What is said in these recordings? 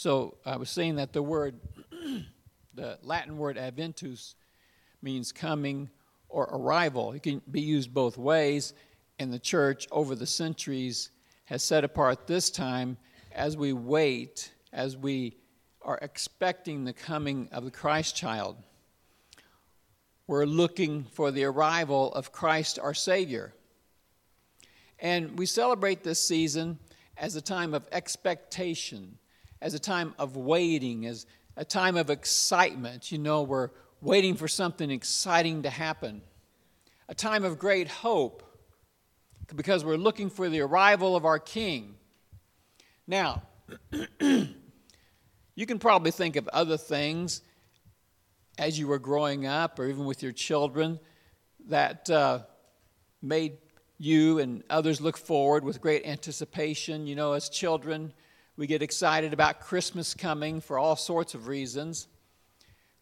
So I was saying that the word, the Latin word adventus, means coming or arrival. It can be used both ways, and the church over the centuries has set apart this time as we wait, as we are expecting the coming of the Christ child. We're looking for the arrival of Christ our Savior. And we celebrate this season as a time of expectation, as a time of waiting, as a time of excitement. You know, we're waiting for something exciting to happen, a time of great hope because we're looking for the arrival of our King. Now, you can probably think of other things as you were growing up or even with your children that uh, made you and others look forward with great anticipation. You know, as children, we get excited about Christmas coming for all sorts of reasons.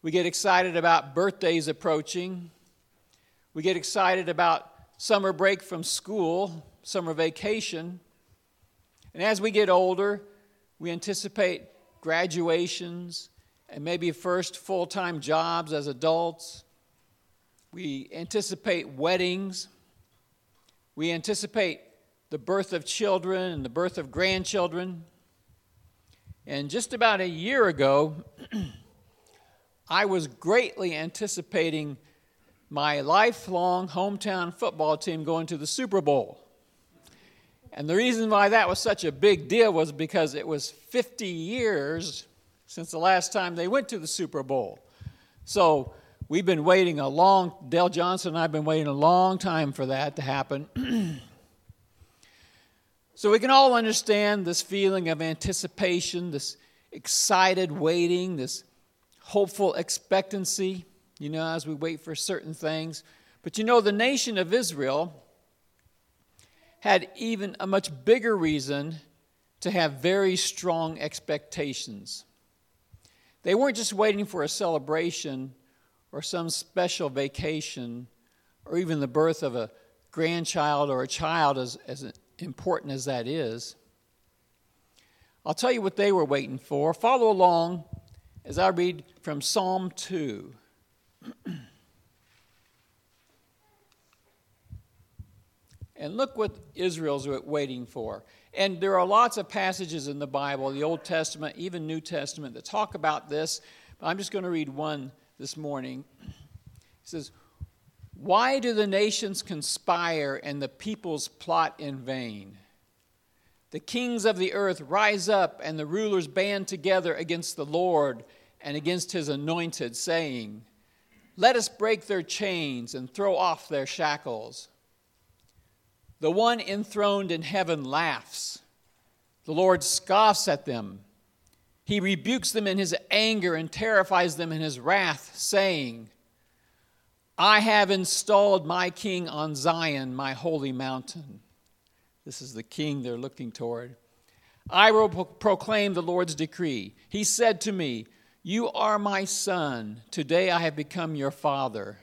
We get excited about birthdays approaching. We get excited about summer break from school, summer vacation. And as we get older, we anticipate graduations and maybe first full time jobs as adults. We anticipate weddings. We anticipate the birth of children and the birth of grandchildren. And just about a year ago, I was greatly anticipating my lifelong hometown football team going to the Super Bowl. And the reason why that was such a big deal was because it was 50 years since the last time they went to the Super Bowl. So we've been waiting a long, Dale Johnson and I have been waiting a long time for that to happen. so we can all understand this feeling of anticipation, this excited waiting, this hopeful expectancy, you know, as we wait for certain things. But you know, the nation of Israel had even a much bigger reason to have very strong expectations. They weren't just waiting for a celebration or some special vacation or even the birth of a grandchild or a child, as, as important as that is. I'll tell you what they were waiting for. Follow along as I read from Psalm 2. and look what Israel's waiting for. And there are lots of passages in the Bible, the Old Testament, even New Testament, that talk about this. But I'm just going to read one this morning. It says, Why do the nations conspire and the peoples plot in vain? The kings of the earth rise up, and the rulers band together against the Lord and against his anointed, saying, Let us break their chains and throw off their shackles. The one enthroned in heaven laughs. The Lord scoffs at them. He rebukes them in his anger and terrifies them in his wrath, saying, I have installed my king on Zion, my holy mountain. This is the king they're looking toward. I will proclaim the Lord's decree. He said to me, You are my son. Today I have become your father.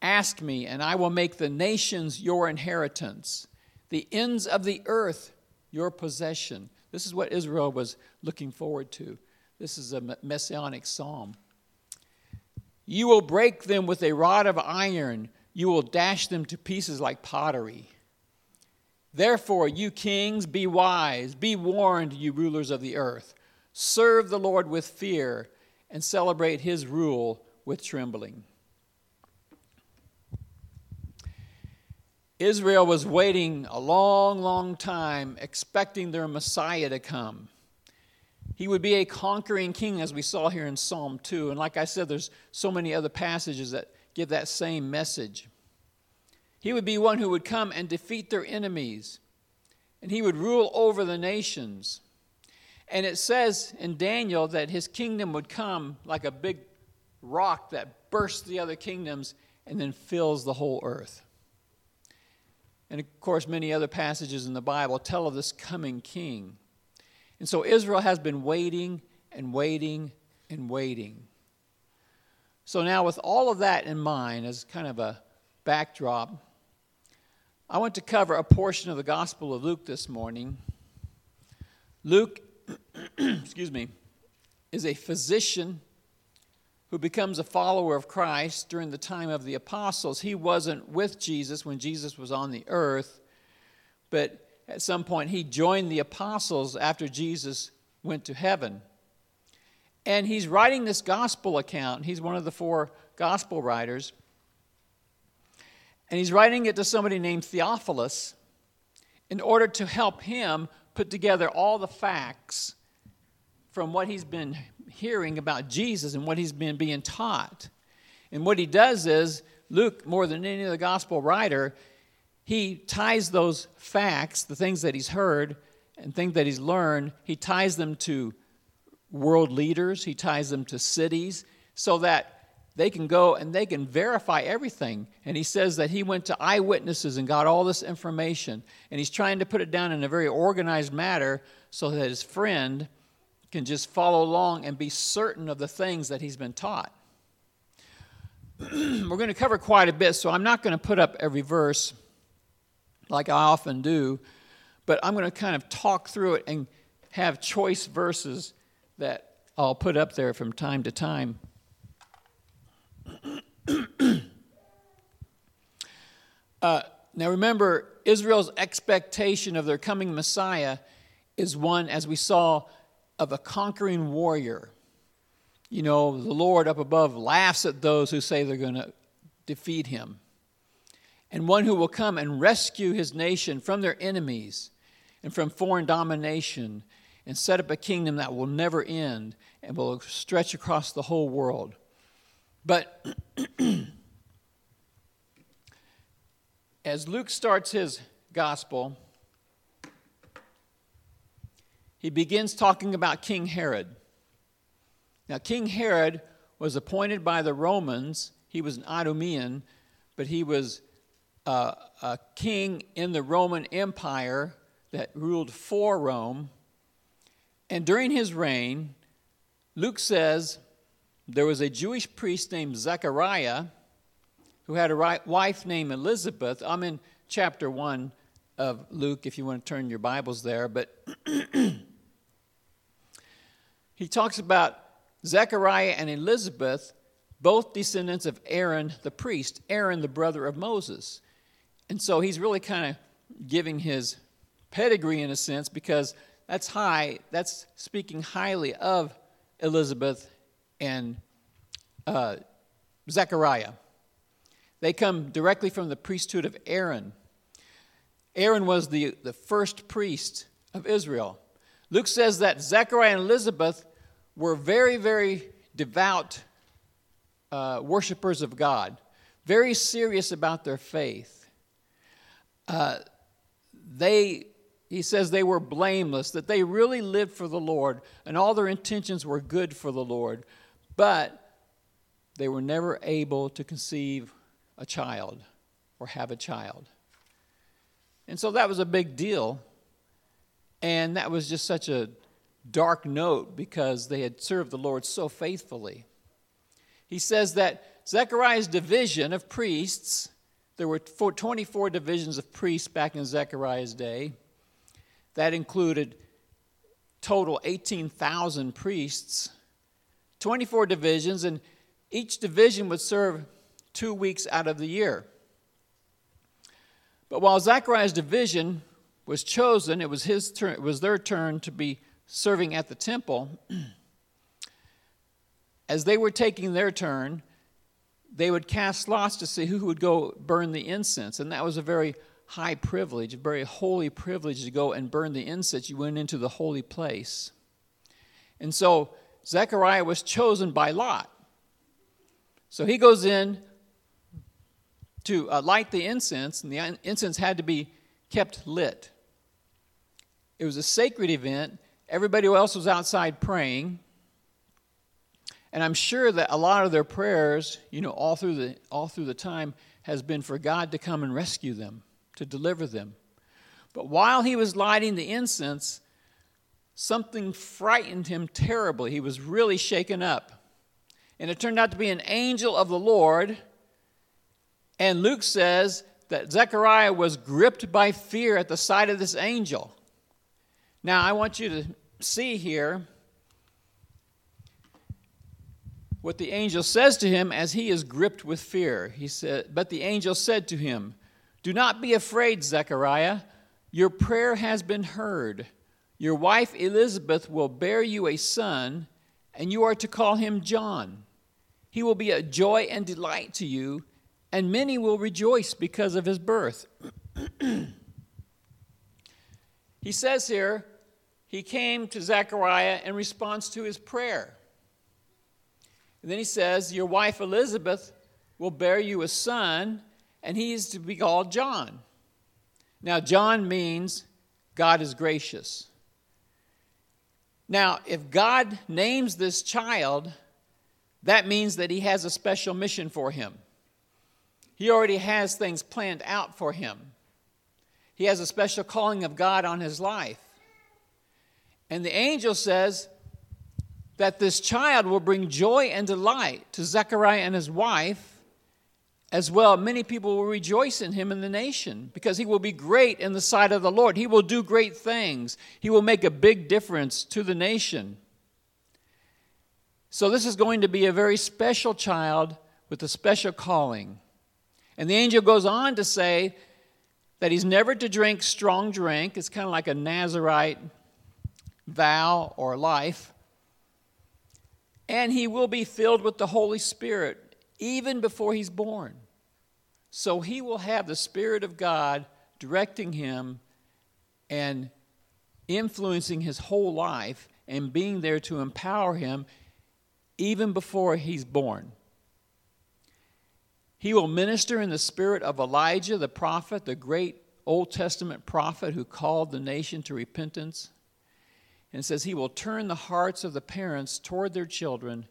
Ask me, and I will make the nations your inheritance, the ends of the earth your possession. This is what Israel was looking forward to. This is a messianic psalm. You will break them with a rod of iron, you will dash them to pieces like pottery. Therefore, you kings, be wise, be warned, you rulers of the earth. Serve the Lord with fear and celebrate his rule with trembling. Israel was waiting a long, long time, expecting their Messiah to come. He would be a conquering king, as we saw here in Psalm 2. And like I said, there's so many other passages that give that same message. He would be one who would come and defeat their enemies, and he would rule over the nations. And it says in Daniel that his kingdom would come like a big rock that bursts the other kingdoms and then fills the whole earth. And of course, many other passages in the Bible tell of this coming king. And so Israel has been waiting and waiting and waiting. So now, with all of that in mind as kind of a backdrop, I want to cover a portion of the Gospel of Luke this morning. Luke excuse me, is a physician who becomes a follower of Christ during the time of the apostles. He wasn't with Jesus when Jesus was on the earth, but at some point he joined the apostles after Jesus went to heaven. And he's writing this gospel account. He's one of the four gospel writers. And he's writing it to somebody named Theophilus in order to help him put together all the facts from what he's been hearing about Jesus and what he's been being taught. And what he does is, Luke, more than any other gospel writer, he ties those facts, the things that he's heard and things that he's learned, he ties them to world leaders, he ties them to cities, so that they can go and they can verify everything. And he says that he went to eyewitnesses and got all this information. And he's trying to put it down in a very organized manner so that his friend can just follow along and be certain of the things that he's been taught. We're going to cover quite a bit, so I'm not going to put up every verse like I often do, but I'm going to kind of talk through it and have choice verses that I'll put up there from time to time. uh, now remember, Israel's expectation of their coming Messiah is one, as we saw, of a conquering warrior. You know, the Lord up above laughs at those who say they're going to defeat him. And one who will come and rescue his nation from their enemies and from foreign domination and set up a kingdom that will never end and will stretch across the whole world. But as Luke starts his gospel, he begins talking about King Herod. Now, King Herod was appointed by the Romans. He was an Idumean, but he was uh, a king in the Roman Empire that ruled for Rome. And during his reign, Luke says there was a Jewish priest named Zechariah who had a wife named Elizabeth. I'm in chapter 1 of Luke if you want to turn your Bibles there, but he talks about Zechariah and Elizabeth, both descendants of Aaron the priest, Aaron the brother of Moses. And so he's really kind of giving his pedigree in a sense because that's high, that's speaking highly of Elizabeth and uh, Zechariah. They come directly from the priesthood of Aaron. Aaron was the, the first priest of Israel. Luke says that Zechariah and Elizabeth were very, very devout uh, worshippers of God, very serious about their faith. Uh, they he says they were blameless, that they really lived for the Lord, and all their intentions were good for the Lord, but they were never able to conceive a child or have a child. And so that was a big deal. And that was just such a dark note because they had served the Lord so faithfully. He says that Zechariah's division of priests, there were 24 divisions of priests back in Zechariah's day. That included total 18,000 priests, 24 divisions, and each division would serve two weeks out of the year. But while Zechariah's division was chosen, it was, his turn, it was their turn to be serving at the temple. As they were taking their turn, they would cast lots to see who would go burn the incense. And that was a very high privilege, a very holy privilege to go and burn the incense. You went into the holy place. And so Zechariah was chosen by Lot. So he goes in to uh, light the incense, and the incense had to be kept lit. It was a sacred event. Everybody else was outside praying. And I'm sure that a lot of their prayers, you know, all through the, all through the time, has been for God to come and rescue them to deliver them. But while he was lighting the incense, something frightened him terribly. He was really shaken up. And it turned out to be an angel of the Lord. And Luke says that Zechariah was gripped by fear at the sight of this angel. Now, I want you to see here what the angel says to him as he is gripped with fear. He said, But the angel said to him, Do not be afraid, Zechariah. Your prayer has been heard. Your wife Elizabeth will bear you a son, and you are to call him John. He will be a joy and delight to you, and many will rejoice because of his birth. he says here, he came to Zechariah in response to his prayer. And then he says, Your wife Elizabeth will bear you a son, and he is to be called John. Now, John means God is gracious. Now, if God names this child, that means that he has a special mission for him. He already has things planned out for him. He has a special calling of God on his life. And the angel says, that this child will bring joy and delight to Zechariah and his wife. As well, many people will rejoice in him in the nation because he will be great in the sight of the Lord. He will do great things. He will make a big difference to the nation. So, this is going to be a very special child with a special calling. And the angel goes on to say that he's never to drink strong drink. It's kind of like a Nazarite vow or life and he will be filled with the Holy Spirit even before he's born. So he will have the Spirit of God directing him and influencing his whole life and being there to empower him even before he's born. He will minister in the spirit of Elijah, the prophet, the great Old Testament prophet who called the nation to repentance. And says, He will turn the hearts of the parents toward their children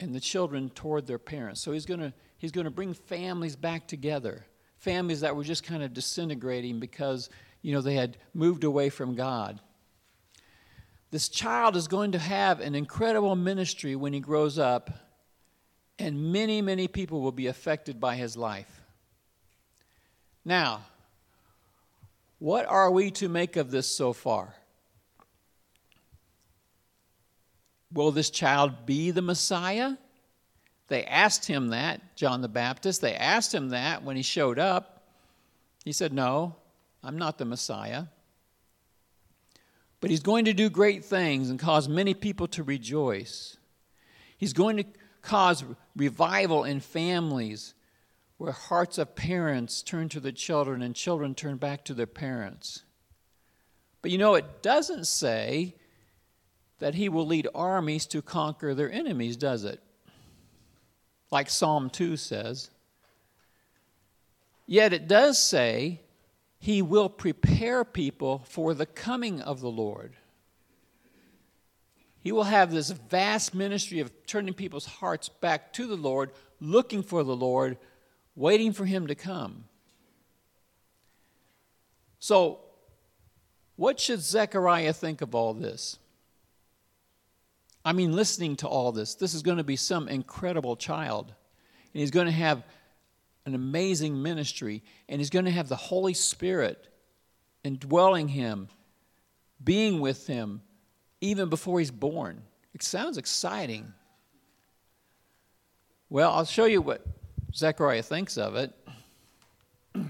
and the children toward their parents. So He's going to he's going to bring families back together, families that were just kind of disintegrating because, you know, they had moved away from God. This child is going to have an incredible ministry when he grows up, and many, many people will be affected by his life. Now, what are we to make of this so far? Will this child be the Messiah? They asked him that, John the Baptist. They asked him that when he showed up. He said, No, I'm not the Messiah. But he's going to do great things and cause many people to rejoice. He's going to cause revival in families where hearts of parents turn to the children and children turn back to their parents. But you know, it doesn't say that he will lead armies to conquer their enemies, does it? Like Psalm 2 says. Yet it does say he will prepare people for the coming of the Lord. He will have this vast ministry of turning people's hearts back to the Lord, looking for the Lord, waiting for him to come. So, what should Zechariah think of all this? I mean, listening to all this, this is going to be some incredible child. And he's going to have an amazing ministry, and he's going to have the Holy Spirit indwelling him, being with him, even before he's born. It sounds exciting. Well, I'll show you what Zechariah thinks of it.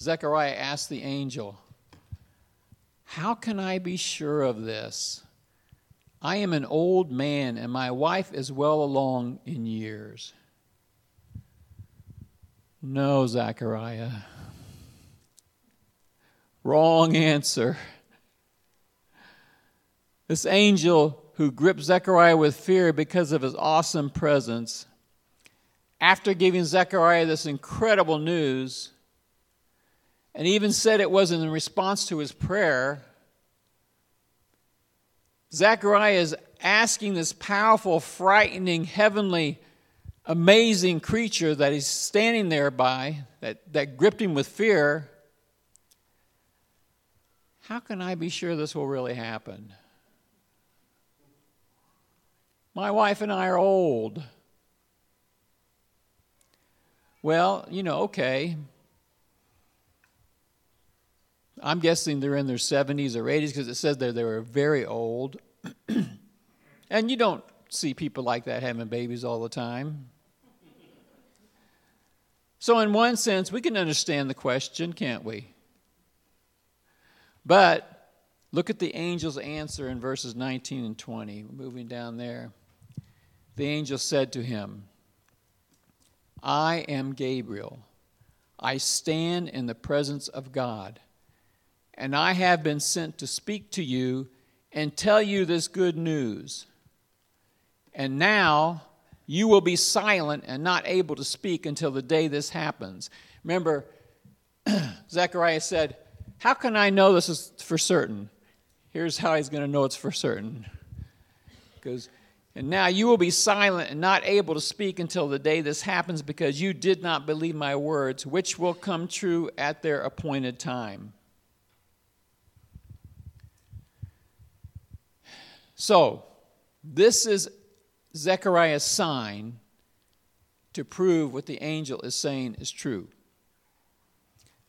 Zechariah asked the angel, How can I be sure of this? I am an old man, and my wife is well along in years. No, Zechariah. Wrong answer. This angel who gripped Zechariah with fear because of his awesome presence, after giving Zechariah this incredible news, and even said it was in response to his prayer, Zechariah is asking this powerful, frightening, heavenly, amazing creature that he's standing there by, that, that gripped him with fear, how can I be sure this will really happen? My wife and I are old. Well, you know, okay. I'm guessing they're in their 70s or 80s because it says they were very old. and you don't see people like that having babies all the time. So, in one sense, we can understand the question, can't we? But look at the angel's answer in verses 19 and 20. Moving down there. The angel said to him, I am Gabriel. I stand in the presence of God, and I have been sent to speak to you and tell you this good news. And now you will be silent and not able to speak until the day this happens. Remember, Zechariah said, How can I know this is for certain? Here's how he's going to know it's for certain. Because and now you will be silent and not able to speak until the day this happens because you did not believe my words, which will come true at their appointed time. So, this is Zechariah's sign to prove what the angel is saying is true.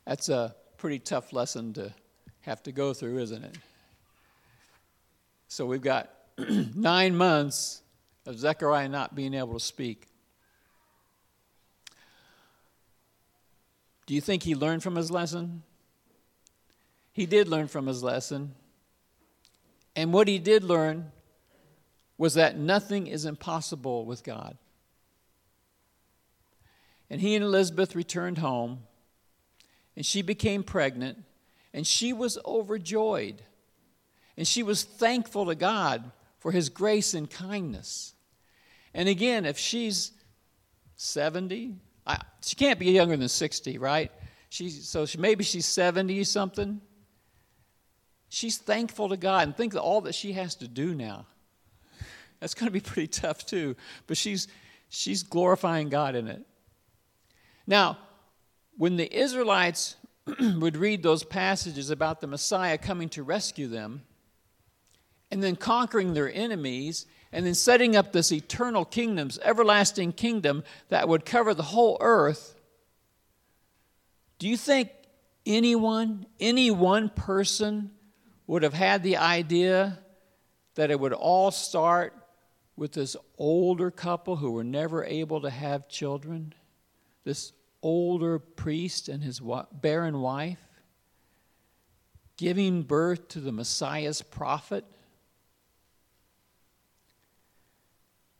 That's a pretty tough lesson to have to go through, isn't it? So we've got nine months of Zechariah not being able to speak. Do you think he learned from his lesson? He did learn from his lesson. And what he did learn was that nothing is impossible with God. And he and Elizabeth returned home, and she became pregnant, and she was overjoyed. And she was thankful to God for his grace and kindness. And again, if she's 70, I, she can't be younger than 60, right? She's, so she, maybe she's 70 something. She's thankful to God and think of all that she has to do now. That's going to be pretty tough too, but she's, she's glorifying God in it. Now, when the Israelites would read those passages about the Messiah coming to rescue them, and then conquering their enemies, and then setting up this eternal kingdom, everlasting kingdom that would cover the whole earth. Do you think anyone, any one person, would have had the idea that it would all start with this older couple who were never able to have children? This older priest and his barren wife? Giving birth to the Messiah's prophet?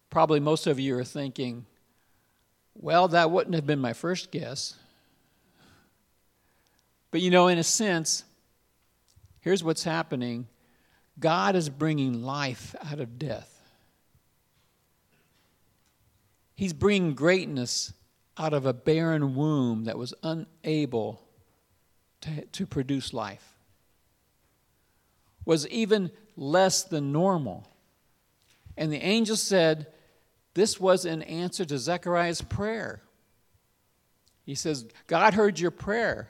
Probably most of you are thinking, well, that wouldn't have been my first guess. But you know, in a sense, here's what's happening God is bringing life out of death, He's bringing greatness out of a barren womb that was unable to, to produce life, was even less than normal. And the angel said, this was an answer to Zechariah's prayer. He says, God heard your prayer.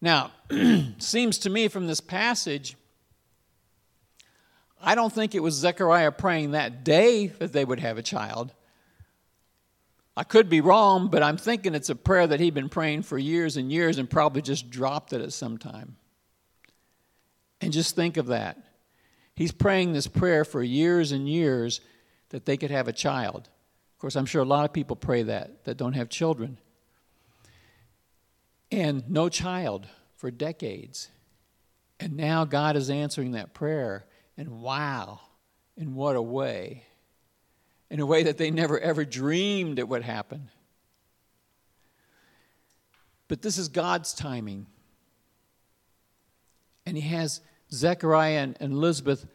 Now, seems to me from this passage, I don't think it was Zechariah praying that day that they would have a child. I could be wrong, but I'm thinking it's a prayer that he'd been praying for years and years and probably just dropped it at some time. And just think of that. He's praying this prayer for years and years that they could have a child. Of course, I'm sure a lot of people pray that, that don't have children. And no child for decades. And now God is answering that prayer. And wow, in what a way. In a way that they never ever dreamed it would happen. But this is God's timing. And He has Zechariah and Elizabeth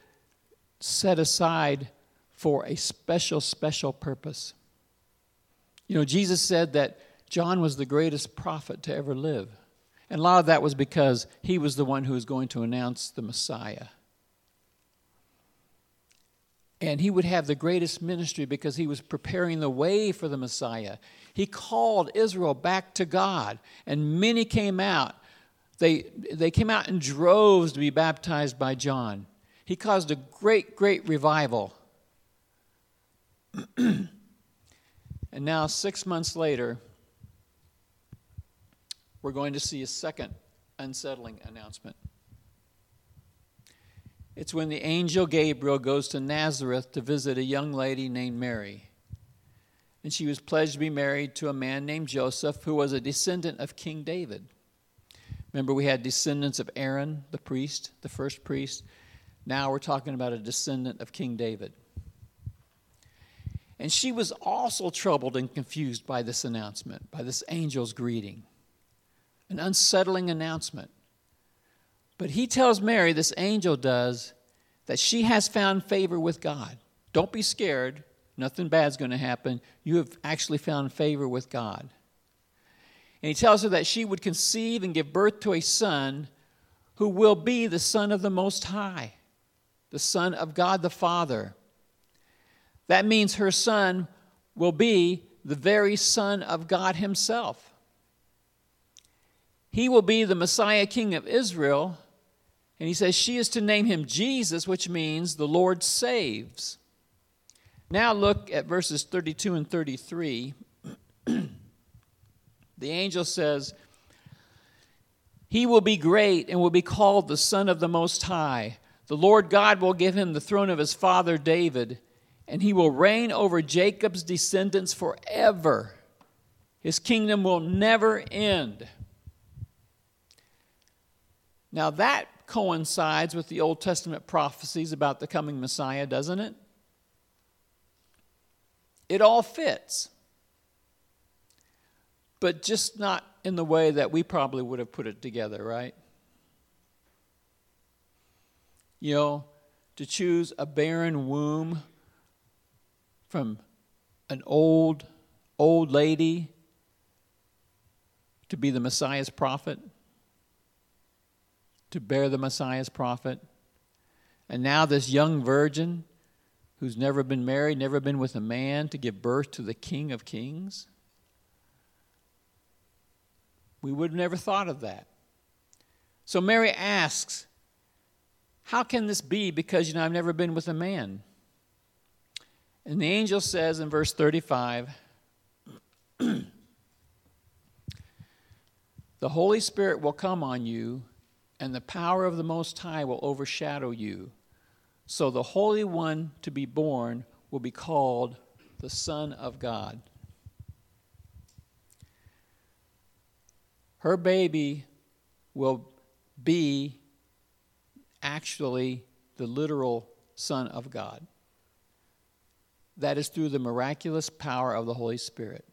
set aside for a special, special purpose. You know, Jesus said that John was the greatest prophet to ever live. And a lot of that was because he was the one who was going to announce the Messiah. And he would have the greatest ministry because he was preparing the way for the Messiah. He called Israel back to God, and many came out. They, they came out in droves to be baptized by John. He caused a great, great revival. and now, six months later, we're going to see a second unsettling announcement. It's when the angel Gabriel goes to Nazareth to visit a young lady named Mary. And she was pledged to be married to a man named Joseph, who was a descendant of King David. Remember, we had descendants of Aaron, the priest, the first priest. Now we're talking about a descendant of King David. And she was also troubled and confused by this announcement, by this angel's greeting. An unsettling announcement. But he tells Mary, this angel does, that she has found favor with God. Don't be scared. Nothing bad's going to happen. You have actually found favor with God. And he tells her that she would conceive and give birth to a son who will be the Son of the Most High, the Son of God the Father. That means her son will be the very Son of God Himself. He will be the Messiah King of Israel and he says she is to name him Jesus, which means the Lord saves. Now look at verses 32 and 33. the angel says, He will be great and will be called the Son of the Most High. The Lord God will give him the throne of his father David, and he will reign over Jacob's descendants forever. His kingdom will never end. Now, that coincides with the Old Testament prophecies about the coming Messiah, doesn't it? It all fits. But just not in the way that we probably would have put it together, right? You know, to choose a barren womb from an old, old lady to be the Messiah's prophet to bear the Messiah's prophet. And now, this young virgin who's never been married, never been with a man, to give birth to the King of Kings. We would have never thought of that. So Mary asks, How can this be? Because, you know, I've never been with a man. And the angel says in verse 35, The Holy Spirit will come on you and the power of the Most High will overshadow you. So the Holy One to be born will be called the Son of God. Her baby will be actually the literal Son of God. That is through the miraculous power of the Holy Spirit.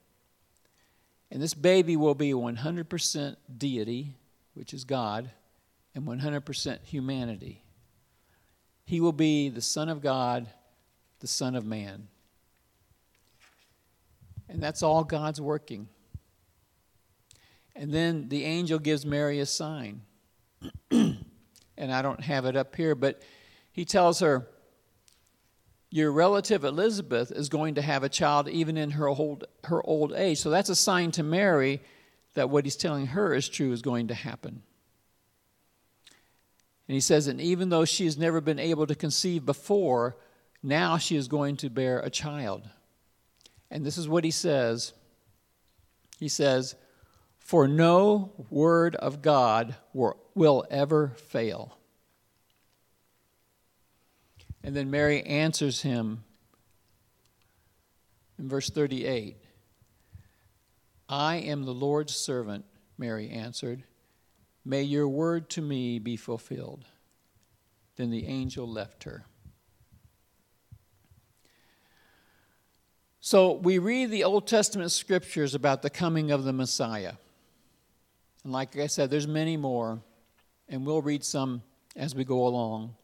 And this baby will be 100% deity, which is God, and 100% humanity. He will be the Son of God, the Son of Man. And that's all God's working. And then the angel gives Mary a sign. and I don't have it up here, but he tells her, Your relative Elizabeth is going to have a child even in her old, her old age. So that's a sign to Mary that what he's telling her is true is going to happen. And he says, and even though she has never been able to conceive before, now she is going to bear a child. And this is what he says He says, For no word of God will ever fail. And then Mary answers him in verse 38 I am the Lord's servant, Mary answered. May your word to me be fulfilled. Then the angel left her. So we read the Old Testament scriptures about the coming of the Messiah. And like I said, there's many more, and we'll read some as we go along.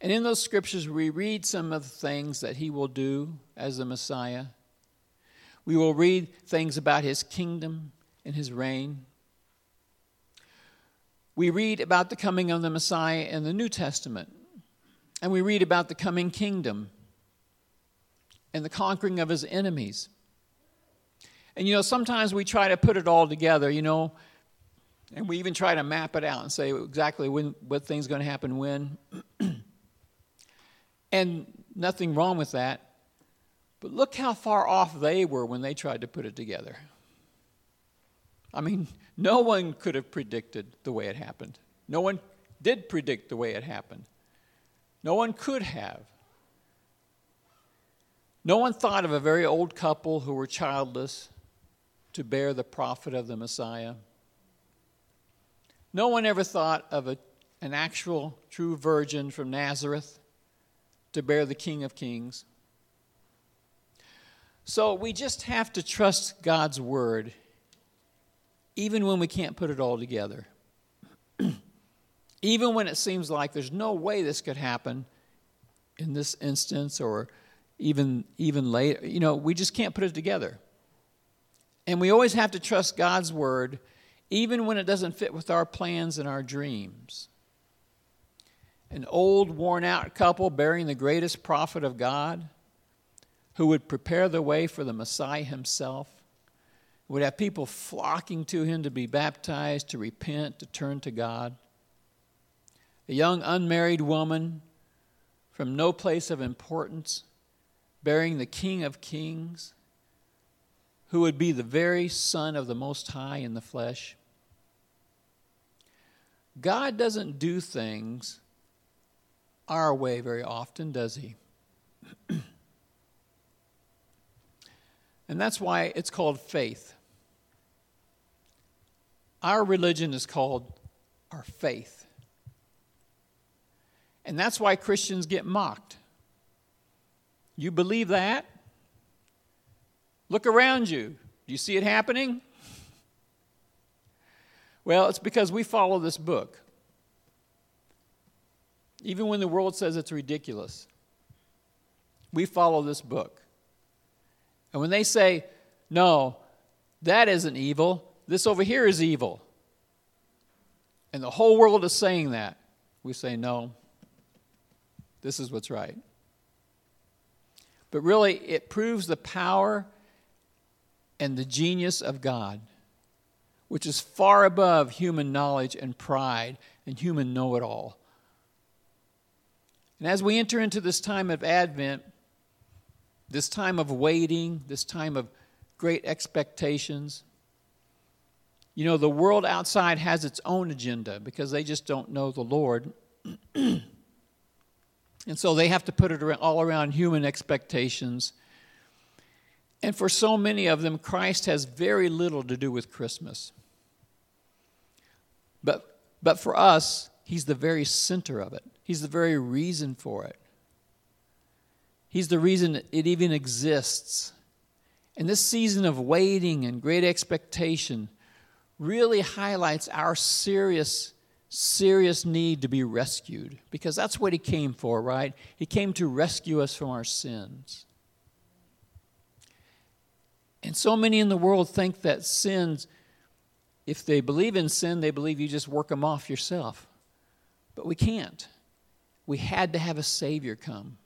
And in those scriptures, we read some of the things that he will do as the Messiah. We will read things about his kingdom and his reign. We read about the coming of the Messiah in the New Testament, and we read about the coming kingdom and the conquering of his enemies. And you know, sometimes we try to put it all together, you know, and we even try to map it out and say exactly when what thing's going to happen when. and nothing wrong with that. But look how far off they were when they tried to put it together. I mean, no one could have predicted the way it happened. No one did predict the way it happened. No one could have. No one thought of a very old couple who were childless to bear the prophet of the Messiah. No one ever thought of a, an actual true virgin from Nazareth to bear the King of Kings. So we just have to trust God's word, even when we can't put it all together. even when it seems like there's no way this could happen in this instance or even even later you know we just can't put it together. And we always have to trust god's word even when it doesn't fit with our plans and our dreams. An old worn out couple bearing the greatest prophet of god who would prepare the way for the messiah himself would have people flocking to him to be baptized to repent to turn to god a young unmarried woman from no place of importance bearing the King of Kings, who would be the very Son of the Most High in the flesh. God doesn't do things our way very often, does He? and that's why it's called faith. Our religion is called our faith. And that's why Christians get mocked. You believe that? Look around you. Do you see it happening? Well, it's because we follow this book. Even when the world says it's ridiculous, we follow this book. And when they say, no, that isn't evil, this over here is evil, and the whole world is saying that, we say, no, this is what's right. But really it proves the power and the genius of God, which is far above human knowledge and pride and human know it all. And as we enter into this time of Advent, this time of waiting, this time of great expectations, you know, the world outside has its own agenda because they just don't know the Lord. And so they have to put it all around human expectations. And for so many of them, Christ has very little to do with Christmas. But, but for us, He's the very center of it, He's the very reason for it. He's the reason it even exists. And this season of waiting and great expectation really highlights our serious serious need to be rescued because that's what he came for, right? He came to rescue us from our sins. And so many in the world think that sins, if they believe in sin, they believe you just work them off yourself. But we can't. We had to have a Savior come.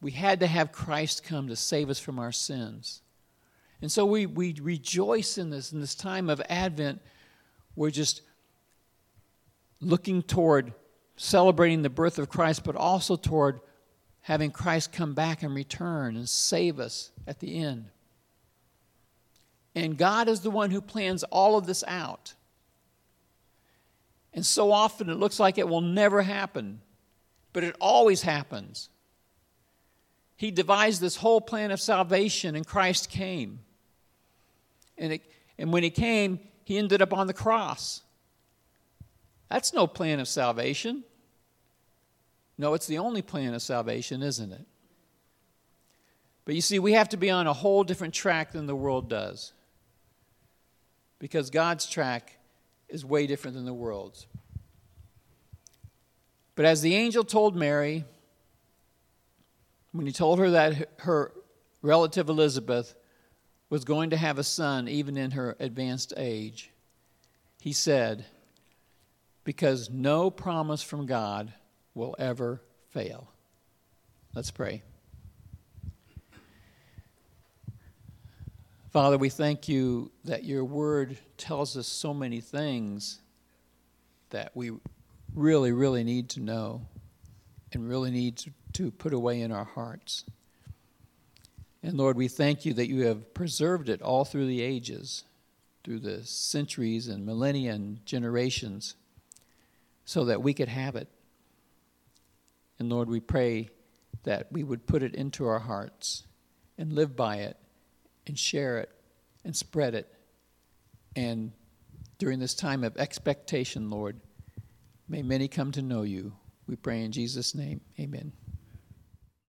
We had to have Christ come to save us from our sins. And so we, we rejoice in this, in this time of Advent. We're just looking toward celebrating the birth of Christ, but also toward having Christ come back and return and save us at the end. And God is the one who plans all of this out. And so often it looks like it will never happen, but it always happens. He devised this whole plan of salvation, and Christ came. And, it, and when he came, he ended up on the cross. That's no plan of salvation. No, it's the only plan of salvation, isn't it? But you see, we have to be on a whole different track than the world does. Because God's track is way different than the world's. But as the angel told Mary, when he told her that her relative Elizabeth was going to have a son even in her advanced age, he said, because no promise from God will ever fail. Let's pray. Father, we thank you that your word tells us so many things that we really, really need to know and really need to, put away in our hearts. And Lord, we thank you that you have preserved it all through the ages. through the centuries and millennia and generations so that we could have it. And Lord, we pray that we would put it into our hearts and live by it and share it and spread it. And during this time of expectation, Lord, may many come to know you. We pray in Jesus' name. Amen.